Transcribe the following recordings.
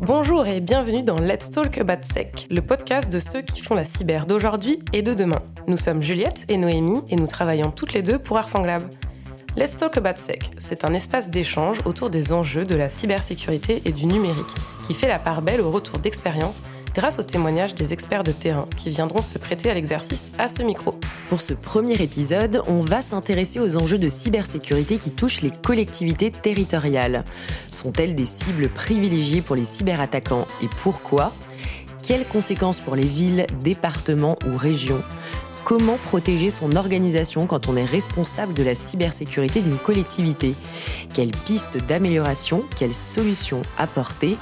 Bonjour et bienvenue dans Let's Talk About Sec, le podcast de ceux qui font la cyber d'aujourd'hui et de demain. Nous sommes Juliette et Noémie et nous travaillons toutes les deux pour Arfanglab. Let's Talk About Sec, c'est un espace d'échange autour des enjeux de la cybersécurité et du numérique, qui fait la part belle au retour d'expérience grâce aux témoignages des experts de terrain qui viendront se prêter à l'exercice à ce micro. Pour ce premier épisode, on va s'intéresser aux enjeux de cybersécurité qui touchent les collectivités territoriales. Sont-elles des cibles privilégiées pour les cyberattaquants et pourquoi? Quelles conséquences pour les villes, départements ou régions? Comment protéger son organisation quand on est responsable de la cybersécurité d'une collectivité? Quelles pistes d'amélioration, quelles solutions apporter?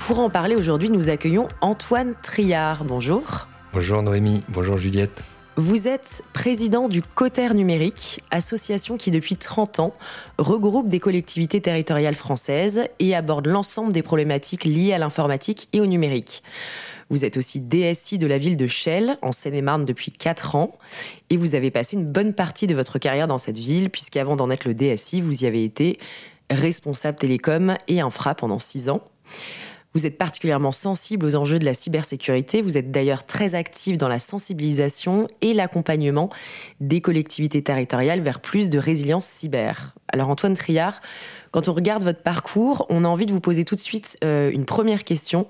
Pour en parler aujourd'hui, nous accueillons Antoine Triard. Bonjour. Bonjour Noémie, bonjour Juliette. Vous êtes président du Coter Numérique, association qui depuis 30 ans regroupe des collectivités territoriales françaises et aborde l'ensemble des problématiques liées à l'informatique et au numérique. Vous êtes aussi DSI de la ville de Chelles, en Seine-et-Marne, depuis 4 ans. Et vous avez passé une bonne partie de votre carrière dans cette ville, puisqu'avant d'en être le DSI, vous y avez été responsable télécom et infra pendant 6 ans. Vous êtes particulièrement sensible aux enjeux de la cybersécurité. Vous êtes d'ailleurs très actif dans la sensibilisation et l'accompagnement des collectivités territoriales vers plus de résilience cyber. Alors Antoine Triard, quand on regarde votre parcours, on a envie de vous poser tout de suite euh, une première question.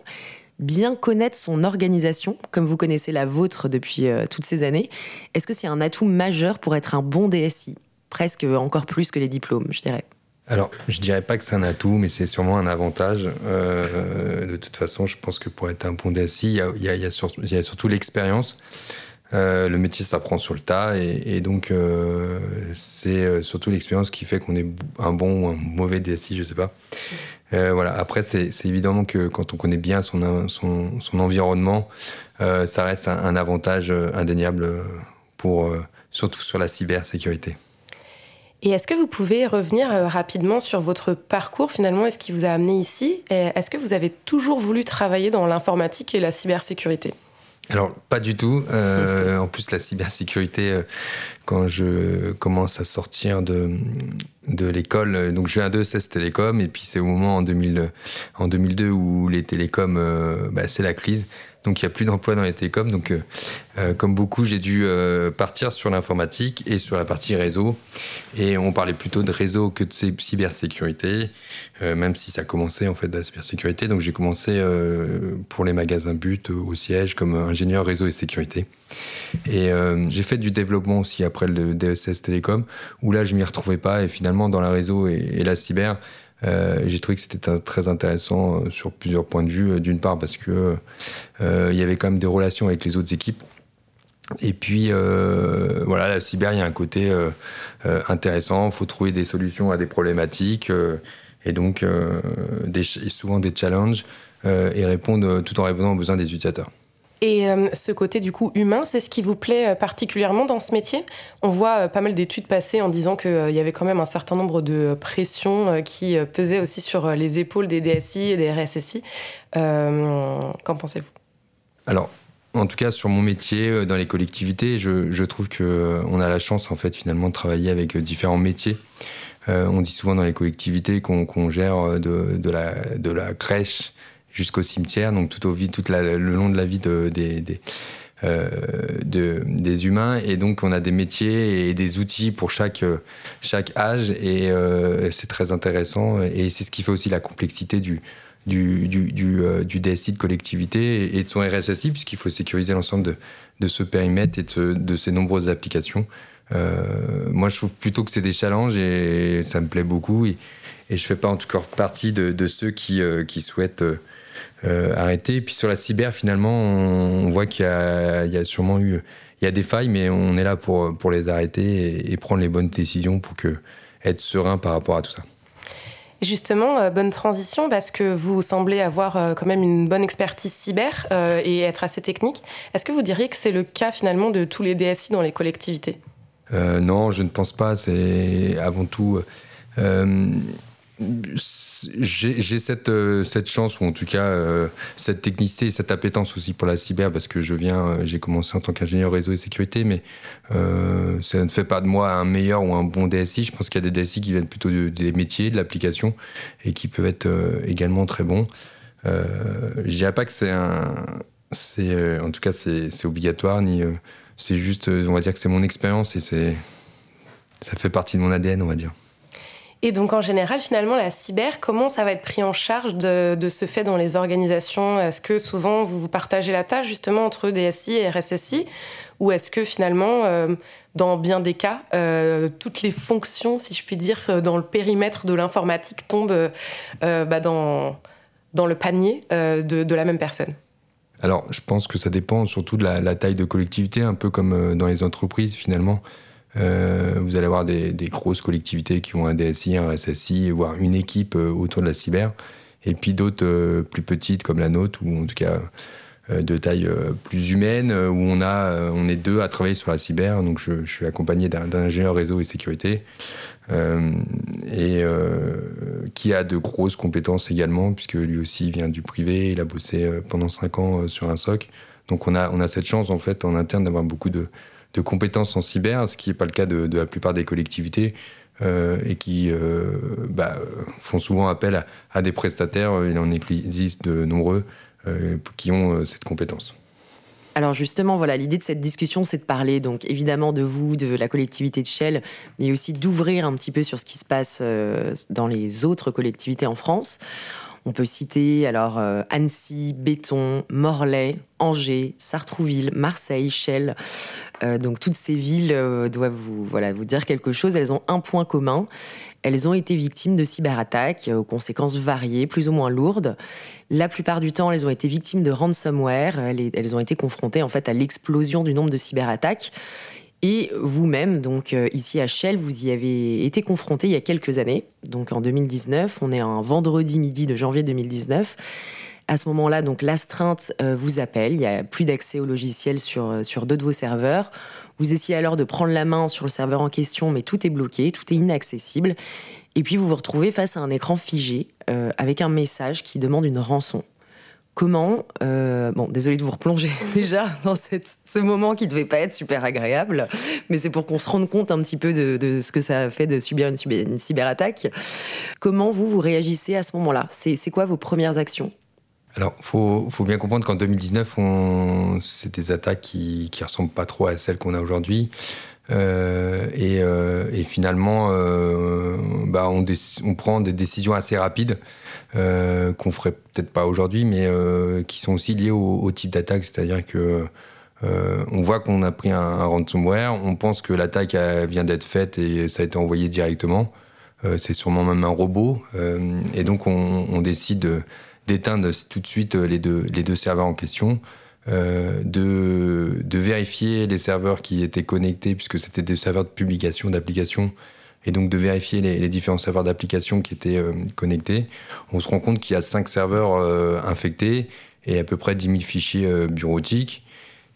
Bien connaître son organisation, comme vous connaissez la vôtre depuis euh, toutes ces années, est-ce que c'est un atout majeur pour être un bon DSI Presque encore plus que les diplômes, je dirais. Alors, je dirais pas que c'est un atout, mais c'est sûrement un avantage. Euh, de toute façon, je pense que pour être un bon DSI, il y a, surtout, l'expérience. Euh, le métier s'apprend sur le tas, et, donc c'est surtout l'expérience qui fait qu'on est un bon ou un mauvais DSI, je sais pas. Euh, voilà. Après, c'est évidemment que quand on connaît bien son, son, son environnement, euh, ça reste un, un, avantage indéniable pour surtout sur la cybersécurité. Et est-ce que vous pouvez revenir euh, rapidement sur votre parcours finalement Est-ce qui vous a amené ici? Est-ce que vous avez toujours voulu travailler dans l'informatique et la cybersécurité? Alors pas du tout. Euh, en plus la cybersécurité, euh, quand je commence à sortir de de l'école, donc je viens de CES Télécom et puis c'est au moment en 2000 en 2002 où les télécoms, euh, bah, c'est la crise. Donc il n'y a plus d'emplois dans les télécoms. Donc euh, euh, comme beaucoup, j'ai dû partir sur l'informatique et sur la partie réseau. Et on parlait plutôt de réseau que de cybersécurité, même si ça commençait en fait de la cybersécurité. Donc j'ai commencé pour les magasins but au siège comme ingénieur réseau et sécurité. Et euh, j'ai fait du développement aussi après le DSS Télécom, où là je m'y retrouvais pas. Et finalement dans la réseau et, la cyber, euh, j'ai trouvé que c'était très intéressant euh, sur plusieurs points de vue. D'une part parce que il y avait quand même des relations avec les autres équipes. Et puis voilà, la cyber, il y a un côté intéressant. Il faut trouver des solutions à des problématiques et donc souvent des challenges et répondre tout en répondant aux besoins des utilisateurs. Et euh, ce côté du coup humain, c'est ce qui vous plaît euh, particulièrement dans ce métier? On voit euh, pas mal d'études passer en disant qu'il y avait quand même un certain nombre de pressions qui pesaient aussi sur les épaules des DSI et des RSSI. Qu'en pensez-vous? Alors, en tout cas, sur mon métier dans les collectivités, je, je trouve que on a la chance en fait finalement de travailler avec différents métiers. On dit souvent dans les collectivités qu'on qu gère de la crèche jusqu'au cimetière, donc tout au vie, toute le long de la vie de, des, des, euh, de, des humains. Et donc, on a des métiers et des outils pour chaque, chaque âge, et euh, c'est très intéressant. Et c'est ce qui fait aussi la complexité du, du, du, du, euh, du DSI de collectivité et de son RSSI, puisqu'il faut sécuriser l'ensemble de, de ce périmètre et de, de ces nombreuses applications. Moi, je trouve plutôt que c'est des challenges et ça me plaît beaucoup. Et, je fais pas en tout cas partie de, ceux qui, qui souhaitent euh, arrêter. Et puis sur la cyber, finalement, on, on voit qu'il y, y, a sûrement eu il y a des failles, mais on est là pour, pour les arrêter et, et prendre les bonnes décisions pour que, être serein par rapport à tout ça. Justement, euh, bonne transition parce que vous semblez avoir euh, quand même une bonne expertise cyber euh, et être assez technique. Est-ce que vous diriez que c'est le cas finalement de tous les DSI dans les collectivités? Non, je ne pense pas. C'est avant tout. J'ai cette, euh, cette chance, ou en tout cas euh, cette technicité et cette appétence aussi pour la cyber, parce que je viens, euh, j'ai commencé en tant qu'ingénieur réseau et sécurité, mais ça ne fait pas de moi un meilleur ou un bon DSI. Je pense qu'il y a des DSI qui viennent plutôt de, des métiers, de l'application, et qui peuvent être également très bons. je dirais pas que c'est un, c'est en tout cas c'est obligatoire ni c'est juste, on va dire que c'est mon expérience et c'est ça fait partie de mon ADN, on va dire. Et donc en général, finalement, la cyber, comment ça va être pris en charge de, ce fait dans les organisations? Est-ce que souvent vous vous partagez la tâche justement entre DSI et RSSI Ou est-ce que finalement, euh, dans bien des cas, euh, toutes les fonctions, si je puis dire, dans le périmètre de l'informatique tombent euh, bah, dans, dans le panier de, la même personne? Alors, je pense que ça dépend surtout de la, la taille de collectivité, un peu comme dans les entreprises finalement. Euh, vous allez avoir des, grosses collectivités qui ont un DSI, un RSSI, voire une équipe euh, autour de la cyber. Et puis d'autres euh, plus petites comme la nôtre, ou en tout cas de taille plus humaine, où on, a, on est deux à travailler sur la cyber. Donc je, suis accompagné d'un ingénieur réseau et sécurité. et qui a de grosses compétences également, puisque lui aussi vient du privé, il a bossé pendant cinq ans sur un SOC. Donc on a, on a cette chance en fait en interne d'avoir beaucoup de, de compétences en cyber, ce qui n'est pas le cas de, la plupart des collectivités. Euh, et qui euh, bah, font souvent appel à, des prestataires. Il en existe de nombreux euh, qui ont cette compétence. Alors justement, voilà, l'idée de cette discussion, c'est de parler donc évidemment de vous, de la collectivité de Shell, mais aussi d'ouvrir un petit peu sur ce qui se passe dans les autres collectivités en France. On peut citer alors euh, Annecy, Béton, Morlaix, Angers, Sartrouville, Marseille, Chelles. Euh, donc toutes ces villes euh, doivent vous, voilà, vous dire quelque chose. Elles ont un point commun. Elles ont été victimes de cyberattaques aux conséquences variées, plus ou moins lourdes. La plupart du temps, elles ont été victimes de ransomware. Elles, ont été confrontées en fait à l'explosion du nombre de cyberattaques. Et vous-même, donc euh, ici à Shell, vous y avez été confronté il y a quelques années, donc en 2019. On est un vendredi midi de janvier 2019. À ce moment-là, donc l'astreinte euh, vous appelle. Il n'y a plus d'accès au logiciel sur, euh, sur deux de vos serveurs. Vous essayez alors de prendre la main sur le serveur en question, mais tout est bloqué, tout est inaccessible. Et puis vous vous retrouvez face à un écran figé avec un message qui demande une rançon. Comment, euh, bon, désolé de vous replonger déjà dans ce moment qui devait pas être super agréable, mais c'est pour qu'on se rende compte un petit peu de, ce que ça a fait de subir une, cyberattaque. Comment vous, vous réagissez à ce moment-là? C'est, quoi vos premières actions? Alors, faut, faut bien comprendre qu'en 2019, c'est des attaques qui, qui ressemblent pas trop à celles qu'on a aujourd'hui. Euh, euh, et, finalement, bah, on, prend des décisions assez rapides euh, qu'on ferait peut-être pas aujourd'hui, mais euh, qui sont aussi liés au, type d'attaque. C'est-à-dire que euh, on voit qu'on a pris un, ransomware, on pense que l'attaque vient d'être faite et ça a été envoyé directement. c'est sûrement même un robot, et donc on, décide d'éteindre tout de suite les deux serveurs en question. De, de, vérifier les serveurs qui étaient connectés, puisque c'était des serveurs de publication d'applications et donc de vérifier les, différents serveurs d'application qui étaient euh, connectés. On se rend compte qu'il y a 5 serveurs euh, infectés et à peu près 10 000 fichiers euh, bureautiques.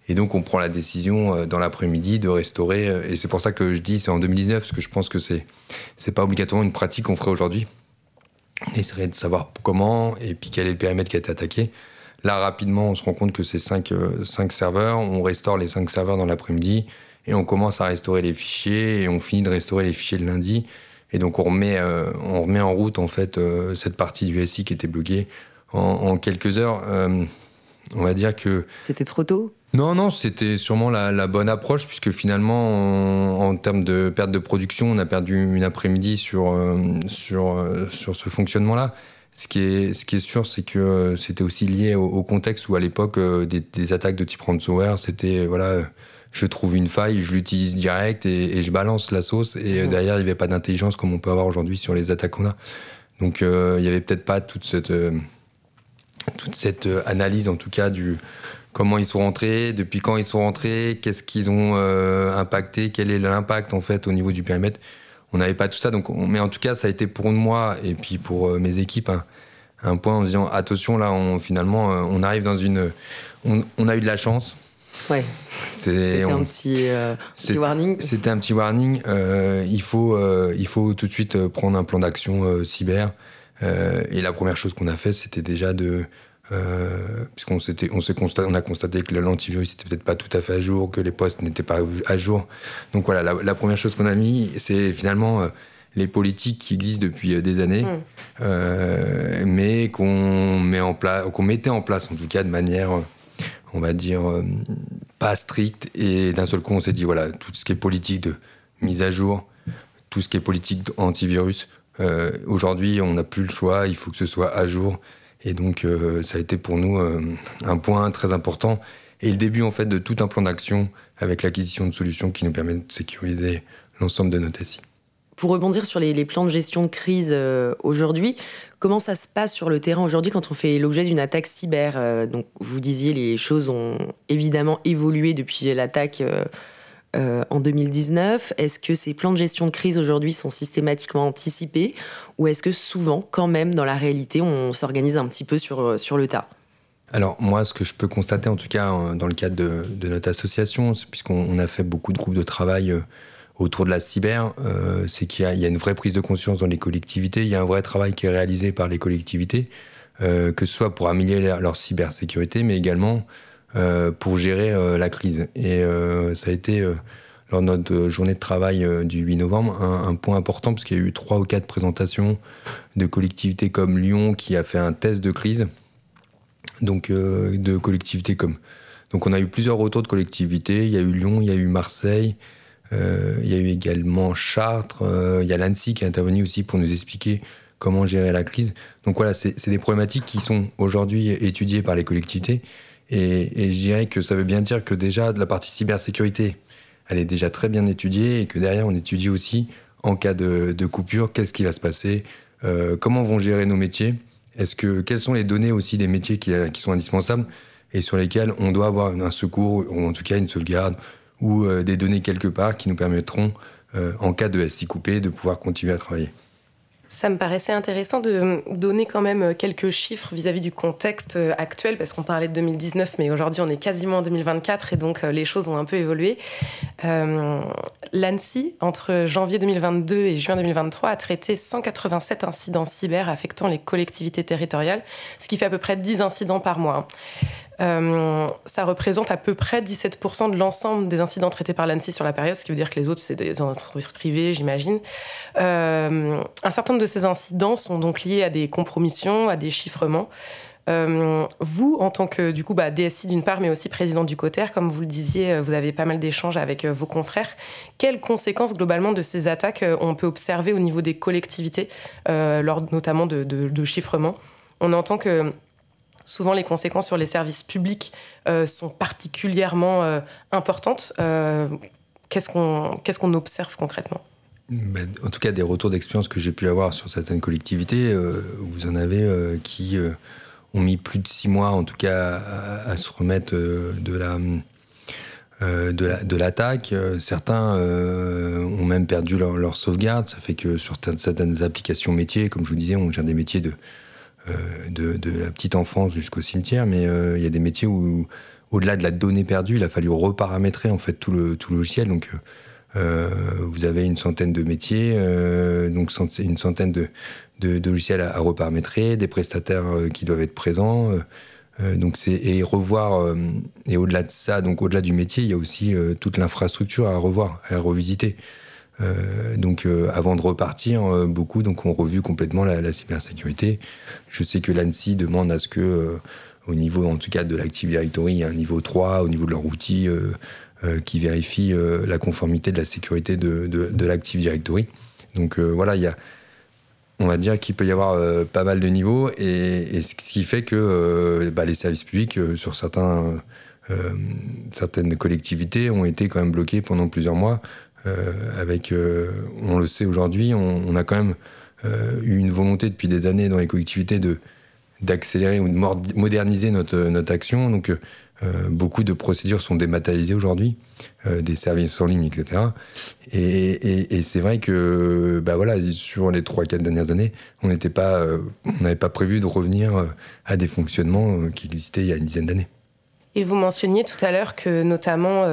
Et donc on prend la décision dans l'après-midi de restaurer. et c'est pour ça que je dis c'est en 2019 parce que je pense que c'est c'est pas obligatoirement une pratique qu'on ferait aujourd'hui. On essaierait de savoir comment et puis quel est le périmètre qui a été attaqué. Là rapidement on se rend compte que c'est 5 cinq serveurs. On restaure les 5 serveurs dans l'après-midi et on commence à restaurer les fichiers et on finit de restaurer les fichiers le lundi. Et donc on remet, euh, on remet en route en fait euh, cette partie du SI qui était bloquée en, quelques heures. Euh, on va dire que c'était trop tôt? Non, non, c'était sûrement la, bonne approche puisque finalement, en termes de perte de production, on a perdu une après-midi sur sur sur ce fonctionnement-là. Ce qui est, ce qui est sûr, c'est que c'était aussi lié au, contexte où à l'époque des, des, attaques de type ransomware, c'était voilà je trouve une faille, je l'utilise direct et, je balance la sauce. Et euh, mmh. derrière, il n'y avait pas d'intelligence comme on peut avoir aujourd'hui sur les attaques qu'on a. Donc, euh, il n'y avait peut-être pas toute cette, euh, toute cette analyse, en tout cas, du comment ils sont rentrés, depuis quand ils sont rentrés, qu'est-ce qu'ils ont impacté, quel est l'impact, en fait, au niveau du périmètre. On n'avait pas tout ça. Donc, mais en tout cas, ça a été pour moi et puis pour mes équipes un, point en disant attention, là, on, finalement, on arrive dans une. on a eu de la chance Ouais. C'était un petit, euh, warning. C'était un petit warning. Euh, il, faut, euh, il faut tout de suite prendre un plan d'action cyber. et la première chose qu'on a fait, c'était déjà de. Puisqu'on s'était, on, on a constaté que l'antivirus n'était peut-être pas tout à fait à jour, que les postes n'étaient pas à jour. Donc voilà, la, première chose qu'on a mis, c'est finalement les politiques qui existent depuis des années, mm. mais qu'on met en place, qu'on mettait en place en tout cas de manière, on va dire, pas stricte. Et d'un seul coup, on s'est dit voilà, tout ce qui est politique de mise à jour, tout ce qui est politique antivirus. Aujourd'hui, on n'a plus le choix, il faut que ce soit à jour. Et donc, ça a été pour nous un point très important et le début en fait de tout un plan d'action avec l'acquisition de solutions qui nous permettent de sécuriser l'ensemble de nos SI. Pour rebondir sur les, plans de gestion de crise euh, aujourd'hui, comment ça se passe sur le terrain aujourd'hui quand on fait l'objet d'une attaque cyber euh, Donc, vous disiez les choses ont évidemment évolué depuis l'attaque euh, en 2019. Est-ce que ces plans de gestion de crise aujourd'hui sont systématiquement anticipés ou est-ce que souvent, quand même, dans la réalité, on s'organise un petit peu sur, sur le tas? Alors moi, ce que je peux constater, en tout cas dans le cadre de, notre association, puisqu'on a fait beaucoup de groupes de travail euh, autour de la cyber, euh, c'est qu'il y, a une vraie prise de conscience dans les collectivités, il y a un vrai travail qui est réalisé par les collectivités, euh, que ce soit pour améliorer leur cybersécurité, mais également pour gérer la crise. Et ça a été, lors de notre journée de travail du 8 novembre, un, point important, parce qu'il y a eu trois ou quatre présentations de collectivités comme Lyon qui a fait un test de crise donc euh, de collectivités comme. Donc on a eu plusieurs retours de collectivités. Il y a eu Lyon, il y a eu Marseille, euh, il y a eu également Chartres. Euh, il y a l'ANSI qui est intervenu aussi pour nous expliquer comment gérer la crise. Donc voilà, c'est des problématiques qui sont aujourd'hui étudiées par les collectivités. Et, et, je dirais que ça veut bien dire que déjà de la partie cybersécurité, elle est déjà très bien étudiée et que derrière on étudie aussi en cas de, de coupure, qu'est-ce qui va se passer, euh, comment vont gérer nos métiers. Est-ce que quelles sont les données aussi des métiers qui, euh, sont indispensables et sur lesquels on doit avoir un secours ou en tout cas une sauvegarde ou euh, des données quelque part qui nous permettront, euh, en cas de SI coupé, de pouvoir continuer à travailler. Ça me paraissait intéressant de donner quand même quelques chiffres vis-à-vis du contexte actuel, parce qu'on parlait de 2019, mais aujourd'hui on est quasiment en 2024 et donc les choses ont un peu évolué. L'ANSI, entre janvier 2022 et juin 2023, a traité 187 incidents cyber affectant les collectivités territoriales, ce qui fait à peu près 10 incidents par mois. Euh, ça représente à peu près 17% de l'ensemble des incidents traités par l'ANSI sur la période, ce qui veut dire que les autres, c'est des entreprises privées, j'imagine. Euh, un certain nombre de ces incidents sont donc liés à des compromissions, à des chiffrements. Euh, vous, en tant que coup bah, DSI d'une part, mais aussi président du COTER, comme vous le disiez, vous avez pas mal d'échanges avec vos confrères. Quelles conséquences globalement de ces attaques on peut observer au niveau des collectivités, lors notamment de, de, de On entend que souvent les conséquences sur les services publics euh, sont particulièrement euh, importantes. Euh, qu'est-ce qu'on observe concrètement? Ben, en tout cas, des retours d'expérience que j'ai pu avoir sur certaines collectivités, vous en avez qui ont mis plus de six mois, en tout cas, à, se remettre de l'attaque. Certains ont même perdu leur, leur, sauvegarde. Ça fait que sur certaines applications métiers, comme je vous disais, on gère des métiers de euh, de, la petite enfance jusqu'au cimetière, mais euh, il y a des métiers où, au-delà de la donnée perdue, il a fallu reparamétrer en fait tout le, tout logiciel. Donc, euh, vous avez une centaine de métiers, donc une centaine de, de, logiciels à, reparamétrer, des prestataires qui doivent être présents. donc c'est et revoir et au-delà de ça, donc au-delà du métier, il y a aussi toute l'infrastructure à revoir, à revisiter. Euh, donc euh, avant de repartir, euh, beaucoup donc ont revu complètement la, cybersécurité. Je sais que l'ANSI demande à ce que, au niveau en tout cas de l'Active Directory, il y ait un niveau 3 au niveau de leur outil qui vérifie la conformité de la sécurité de, de, l'Active Directory. Donc voilà, il y a, on va dire qu'il peut y avoir pas mal de niveaux et, ce qui fait que bah, les services publics sur certains, certaines collectivités ont été quand même bloqués pendant plusieurs mois euh, avec, euh, on le sait aujourd'hui, on, a quand même euh, eu une volonté depuis des années dans les collectivités de d'accélérer ou de moderniser notre, notre action. Donc, beaucoup de procédures sont dématérialisées aujourd'hui, des services en ligne, etc. Et, c'est vrai que, bah voilà, sur les 3-4 dernières années, on n'était pas, on n'avait pas prévu de revenir à des fonctionnements qui existaient il y a une dizaine d'années. Et vous mentionniez tout à l'heure que, notamment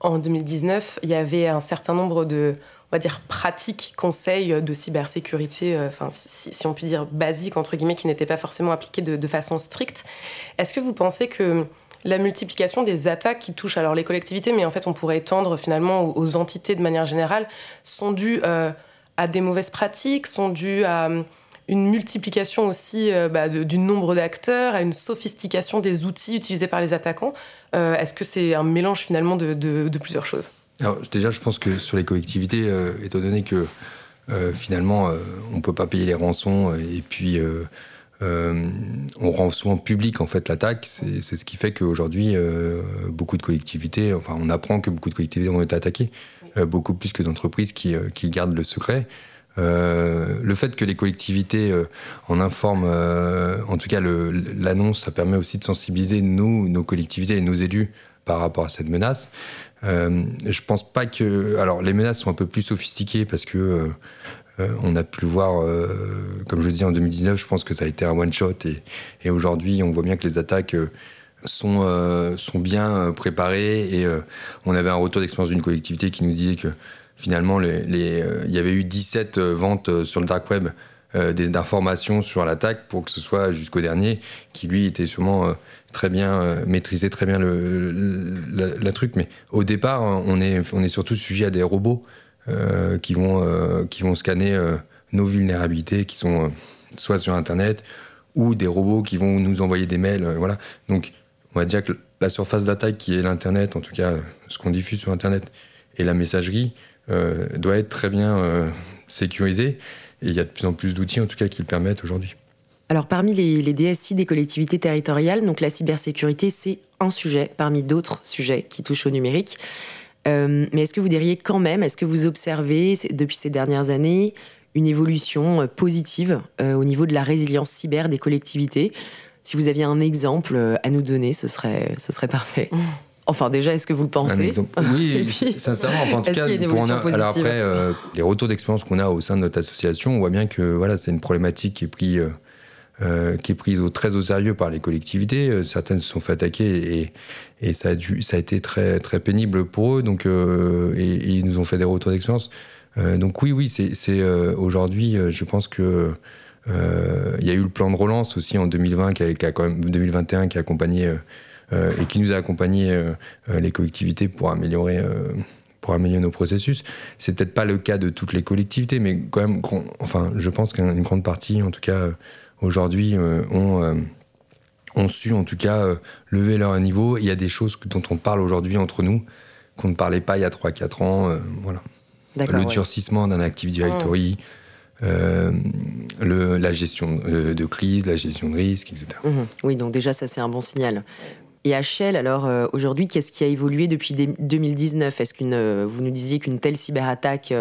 en 2019, il y avait un certain nombre de, on va dire, pratiques, conseils de cybersécurité, euh, enfin, si, on peut dire basiques, entre guillemets, qui n'étaient pas forcément appliqués de, façon stricte. Est-ce que vous pensez que la multiplication des attaques qui touchent alors les collectivités, mais en fait on pourrait étendre finalement aux, entités de manière générale, sont dues euh, à des mauvaises pratiques, sont dues à une multiplication aussi bah, du nombre d'acteurs, à une sophistication des outils utilisés par les attaquants. Est-ce que c'est un mélange finalement de, plusieurs choses? Déjà, je pense que sur les collectivités, étant donné que finalement on ne peut pas payer les rançons et puis euh, on rend souvent public en fait l'attaque. C'est ce qui fait qu'aujourd'hui, euh, beaucoup de collectivités, enfin, on apprend que beaucoup de collectivités ont été attaquées, euh, beaucoup plus que d'entreprises qui, gardent le secret. Le fait que les collectivités en informent, en tout cas l'annonce, ça permet aussi de sensibiliser nous, nos collectivités et nos élus par rapport à cette menace. je pense pas que. Alors, les menaces sont un peu plus sophistiquées parce que euh, on a pu voir, euh, comme je le dis en 2019, je pense que ça a été un one-shot. Et, aujourd'hui, on voit bien que les attaques euh, sont, sont bien préparées. Et on avait un retour d'expérience d'une collectivité qui nous disait que finalement, il y avait eu 17 ventes sur le dark web d'informations sur l'attaque pour que ce soit jusqu'au dernier, qui lui était sûrement très bien maîtrisé très bien le, truc. Mais au départ, on est, on est surtout sujet à des robots euh, qui, vont, euh, qui vont scanner euh, nos vulnérabilités qui sont soit sur Internet ou des robots qui vont nous envoyer des mails. voilà. Donc, on va dire que la surface d'attaque qui est l'Internet, en tout cas ce qu'on diffuse sur Internet, et la messagerie, doit être très bien sécurisée. Et il y a de plus en plus d'outils, en tout cas, qui le permettent aujourd'hui. Alors, parmi les, les, DSI des collectivités territoriales, donc la cybersécurité, c'est un sujet parmi d'autres sujets qui touchent au numérique. Euh, mais est-ce que vous diriez quand même, est-ce que vous observez depuis ces dernières années une évolution euh, positive euh, au niveau de la résilience cyber des collectivités? Si vous aviez un exemple à nous donner, ce serait, ce serait parfait. Mmh. Enfin, déjà, est-ce que vous le pensez Oui, sincèrement. en tout cas, pour alors après, les retours d'expérience qu'on a au sein de notre association, on voit bien que voilà, c'est une problématique qui est prise euh, qui est prise au, très au sérieux par les collectivités. Euh, certaines se sont fait attaquer et, et ça, a dû, ça a été très, très pénible pour eux. Donc, euh, et, ils nous ont fait des retours d'expérience. donc oui, oui, c'est aujourd'hui, je pense que il y a eu le plan de relance aussi en 2020 qui a, qui a quand même 2021 qui a accompagné et qui nous a accompagné les collectivités pour améliorer pour améliorer nos processus. C'est peut-être pas le cas de toutes les collectivités, mais quand même, enfin, je pense qu'une grande partie, en tout cas, aujourd'hui euh, ont, euh, ont su en tout cas euh, lever leur niveau. Il y a des choses dont on parle aujourd'hui entre nous qu'on ne parlait pas il y a 3-4 ans. voilà. Le durcissement d'un Active Directory. le, la gestion de crise, la gestion de risque, etc. Mhm. Oui, donc déjà, ça, c'est un bon signal. Et Shell, alors, aujourd'hui, qu'est-ce qui a évolué depuis 2019 Est-ce qu'une, vous nous disiez qu'une telle cyberattaque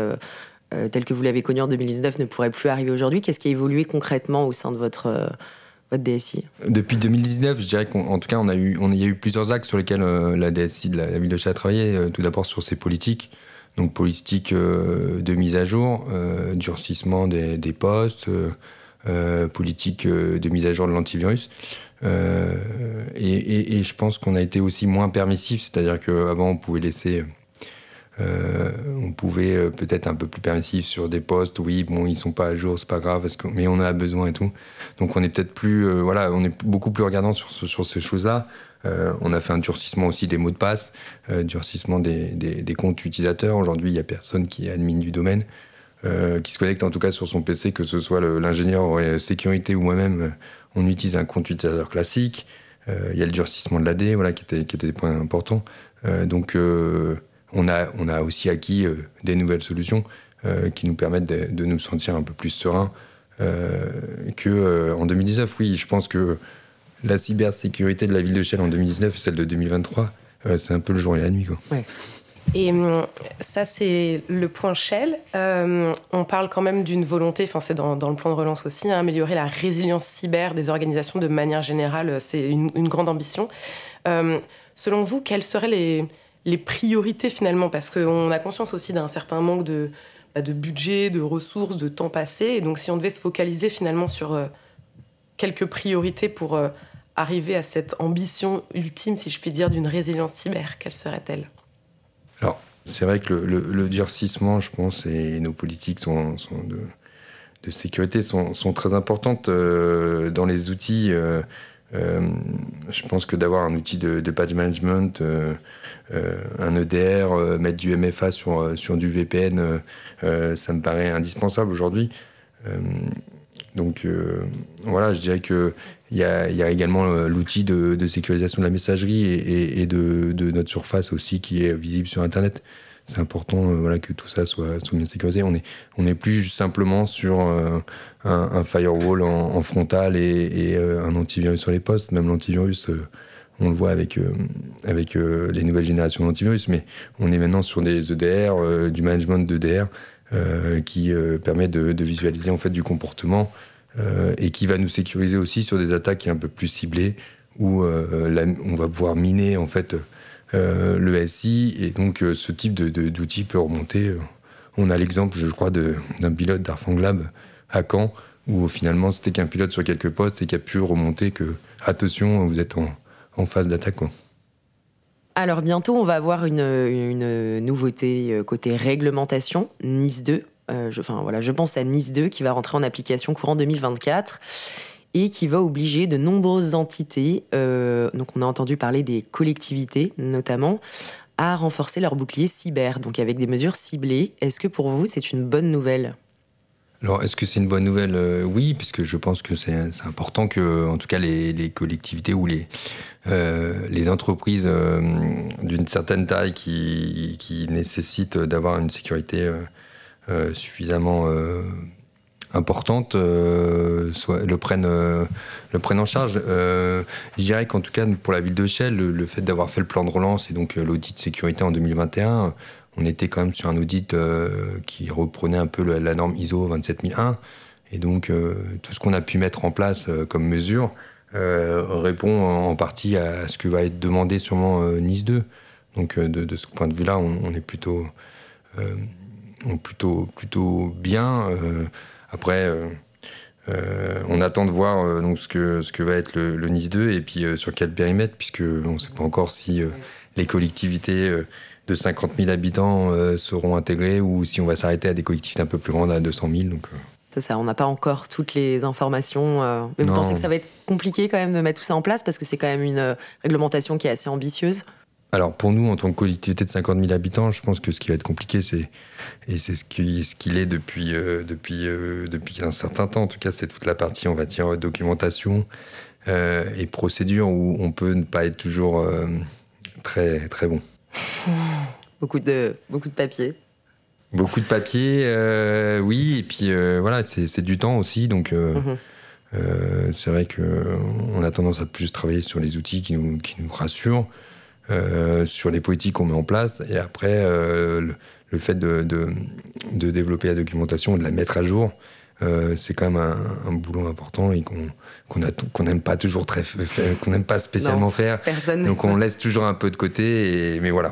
euh, tel que vous l'avez connu en 2019 ne pourrait plus arriver aujourd'hui. Qu'est-ce qui a évolué concrètement au sein de votre, euh, votre DSI Depuis 2019, je dirais qu'en tout cas, on a eu, il y a eu plusieurs axes sur lesquels euh, la DSI de la, ville de Chat a travaillé. tout d'abord sur ses politiques. Donc politique de mise à jour, durcissement des, des postes, politique de mise à jour de l'antivirus. Et, et, je pense qu'on a été aussi moins permissif, c'est-à-dire qu'avant on pouvait laisser euh, on pouvait euh, peut-être un peu plus permissif sur des postes. Oui, bon, ils sont pas à jour, c'est pas grave, parce que, mais on a besoin et tout. Donc on est peut-être plus, euh, voilà, on est beaucoup plus regardant sur, sur ces choses-là. on a fait un durcissement aussi des mots de passe, durcissement des, des, comptes utilisateurs. Aujourd'hui, il y a personne qui est admin du domaine, qui se connecte en tout cas sur son PC, que ce soit l'ingénieur sécurité ou moi-même. On utilise un compte utilisateur classique. Il y a le durcissement de l'AD, voilà, qui était, qui était des points importants. donc on a, on a aussi acquis euh, des nouvelles solutions euh, qui nous permettent de, nous sentir un peu plus sereins euh, qu'en 2019. Oui, je pense que la cybersécurité de la ville de Chelles en 2019 celle de 2023, c'est un peu le jour et la nuit. Quoi. Et hum, ça, c'est le point Shell. on parle quand même d'une volonté, enfin c'est dans, le plan de relance aussi, hein, améliorer la résilience cyber des organisations de manière générale. C'est une, grande ambition. selon vous, quels seraient les, priorités finalement, parce qu'on a conscience aussi d'un certain manque de, bah, de budget, de ressources, de temps passé. Et donc si on devait se focaliser finalement sur euh, quelques priorités pour euh, arriver à cette ambition ultime, si je puis dire, d'une résilience cyber, quelle serait-elle Alors, c'est vrai que le, durcissement, je pense, et nos politiques sont, de, sécurité sont, très importantes euh, dans les outils je pense que d'avoir un outil de, patch management, un EDR, mettre du MFA sur, sur du VPN, ça me paraît indispensable aujourd'hui. Donc voilà, je dirais que il y, a, également l'outil de, sécurisation de la messagerie et, de, notre surface aussi qui est visible sur Internet c'est important euh, voilà, que tout ça soit, bien sécurisé. On n'est on est plus simplement sur euh, un, firewall en, frontal et, euh, un antivirus sur les postes. Même l'antivirus, on le voit avec, avec les nouvelles générations d'antivirus, mais on est maintenant sur des EDR, du management d'EDR, qui permet de, visualiser en fait du comportement et qui va nous sécuriser aussi sur des attaques un peu plus ciblées où on va pouvoir miner en fait euh, le SI, et donc euh, ce type d'outil peut remonter. Euh, on a l'exemple, je crois, d'un pilote d'Arfanglab à Caen, où finalement c'était qu'un pilote sur quelques postes et qui a pu remonter que, attention, vous êtes en, phase d'attaque. Alors bientôt, on va avoir une, nouveauté côté réglementation, NIS 2. je, pense à NIS 2 qui va rentrer en application courant 2024 et qui va obliger de nombreuses entités, euh, donc on a entendu parler des collectivités notamment, à renforcer leur bouclier cyber, donc avec des mesures ciblées. Est-ce que pour vous c'est une bonne nouvelle? Alors, est-ce que c'est une bonne nouvelle? Euh, Oui, puisque je pense que c'est important que, en tout cas, les, collectivités ou les, euh, les entreprises d'une certaine taille qui, qui nécessitent d'avoir une sécurité suffisamment importantes euh, le, prennent, euh, le prennent en charge. Euh, je dirais qu'en tout cas, pour la ville de Chelles, le, fait d'avoir fait le plan de relance et donc l'audit de sécurité en 2021, on était quand même sur un audit qui reprenait un peu la norme ISO 27001. Et donc, tout ce qu'on a pu mettre en place comme mesure répond en partie à ce que va être demandé sûrement Nice 2. Donc, de, ce point de vue-là, on, est plutôt, plutôt, plutôt bien. Après, euh, euh, on attend de voir euh, donc ce que, ce que va être le, Nice 2 et puis sur quel périmètre, puisque on ne sait pas encore si les collectivités de 50 000 habitants seront intégrées ou si on va s'arrêter à des collectivités un peu plus grandes à 200 000. Donc, c'est ça, on n'a pas encore toutes les informations. mais vous pensez que ça va être compliqué quand même de mettre tout ça en place parce que c'est quand même une réglementation qui est assez ambitieuse? Alors pour nous, en tant que collectivité de 50 000 habitants, je pense que ce qui va être compliqué, c'est et c'est ce qu'il ce est depuis euh, depuis euh, depuis un certain temps. En tout cas, c'est toute la partie, on va dire, documentation euh, et procédure où on peut ne pas être toujours très très bon. Beaucoup de beaucoup de papier. Beaucoup de papier, oui, et puis voilà, c'est du temps aussi, donc. Mhm. c'est vrai qu'on a tendance à plus travailler sur les outils qui nous, qui nous rassurent, euh, sur les politiques qu'on met en place. Et après, euh, le, fait de, de, développer la documentation, de la mettre à jour, euh, c'est quand même un, boulot important et qu'on qu'on n'aime pas toujours très qu'on n'aime pas spécialement faire. Donc on laisse toujours un peu de côté. Et, mais voilà.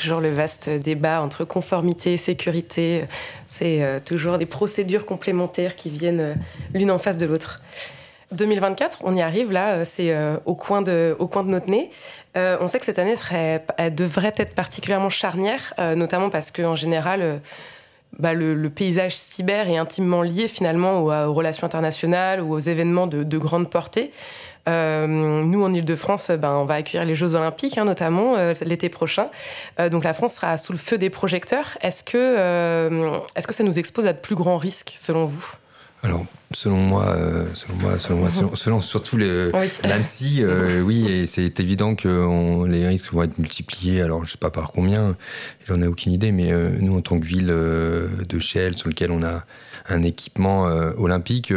Toujours le vaste débat entre conformité et sécurité. C'est toujours des procédures complémentaires qui viennent l'une en face de l'autre. 2024, on y arrive là, c'est au, coin de, au coin de notre nez. Euh, on sait que cette année serait, elle devrait être particulièrement charnière, euh, notamment parce qu'en général, euh, bah, le, paysage cyber est intimement lié finalement aux, relations internationales ou aux événements de, grande portée. nous, en Ile-de-France, ben, on va accueillir les Jeux Olympiques, hein, notamment l'été prochain. donc la France sera sous le feu des projecteurs. Est-ce que, est-ce que ça nous expose à de plus grands risques, selon vous? Alors, selon moi, euh, selon moi, selon moi, selon, surtout les l'ANSI, euh, oui, et c'est évident que les risques vont être multipliés. Alors, je sais pas par combien, j'en ai aucune idée, mais euh, nous, en tant que ville de Shell, sur lequel on a un équipement olympique,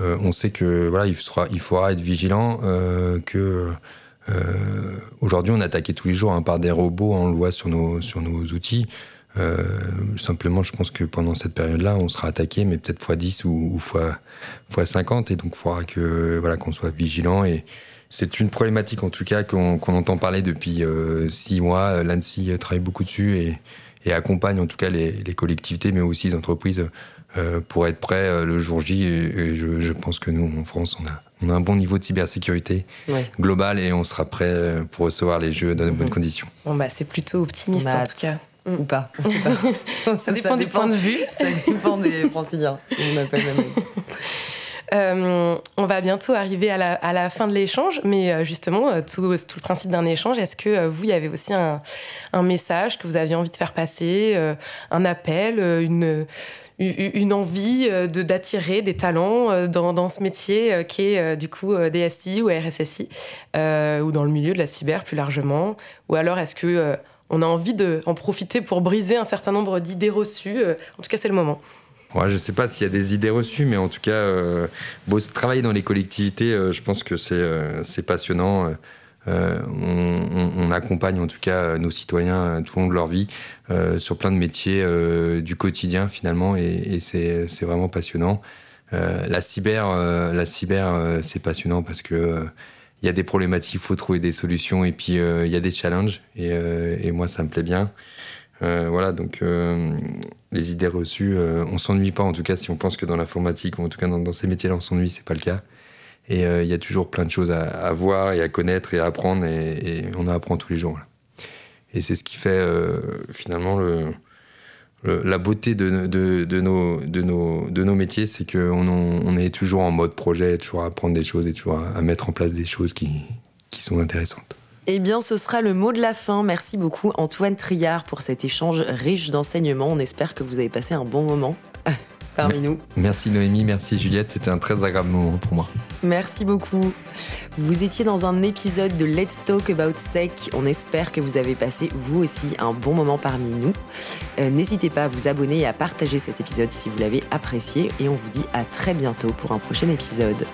on sait que voilà, il faudra, il faudra être vigilant que aujourd'hui, on est attaqué tous les jours hein, par des robots, on le voit sur nos sur nos outils. Euh, simplement, je pense que pendant cette période-là, on sera attaqué, mais peut-être fois 10 ou, fois, fois 50. Et donc, il faudra que, voilà, qu'on soit vigilant. Et c'est une problématique, en tout cas, qu'on entend parler depuis euh, six mois. L'ANSI travaille beaucoup dessus et, et, accompagne, en tout cas, les, les collectivités, mais aussi les entreprises euh, pour être prêts le jour J. Et, je, je, pense que nous, en France, on a, on a un bon niveau de cybersécurité global et on sera prêt pour recevoir les jeux dans de bonnes mhm. conditions. Bon, bah, c'est plutôt optimiste, en tout cas. Ou pas, ça, dépend des points de vue. Ça dépend des franciliens. On on va bientôt arriver à la, fin de l'échange, mais justement, tout, le principe d'un échange, est-ce que vous, il y avait aussi un, message que vous aviez envie de faire passer, un appel, une une envie de d'attirer des talents dans, ce métier qui est du coup DSI ou RSSI ou dans le milieu de la cyber plus largement? Ou alors est-ce que on a envie d'en profiter pour briser un certain nombre d'idées reçues. Euh, en tout cas, c'est le moment. Ouais, je ne sais pas s'il y a des idées reçues, mais en tout cas, euh, travailler dans les collectivités, euh, je pense que c'est passionnant. On, accompagne en tout cas nos citoyens tout au long de leur vie sur plein de métiers du quotidien finalement, et, et c'est vraiment passionnant. la cyber, la cyber, c'est passionnant parce que il y a des problématiques, il faut trouver des solutions et puis euh, il y a des challenges et, euh, et, moi ça me plaît bien. Euh, voilà, donc les idées reçues, on s'ennuie pas en tout cas si on pense que dans l'informatique ou en tout cas dans, ces métiers-là on s'ennuie, c'est pas le cas. Et il y a toujours plein de choses à, voir et à connaître et à apprendre et, et on apprend tous les jours. Et c'est ce qui fait finalement le, la beauté de, nos, métiers, c'est qu'on on est toujours en mode projet, toujours à apprendre des choses et toujours à, mettre en place des choses qui, qui sont intéressantes. Eh bien, ce sera le mot de la fin. Merci beaucoup Antoine Triard pour cet échange riche d'enseignements. On espère que vous avez passé un bon moment parmi nous. Merci Noémie, merci Juliette, c'était un très agréable moment pour moi. Merci beaucoup. Vous étiez dans un épisode de Let's Talk About Sec. On espère que vous avez passé vous aussi un bon moment parmi nous. Euh, n'hésitez pas à vous abonner et à partager cet épisode si vous l'avez apprécié et on vous dit à très bientôt pour un prochain épisode.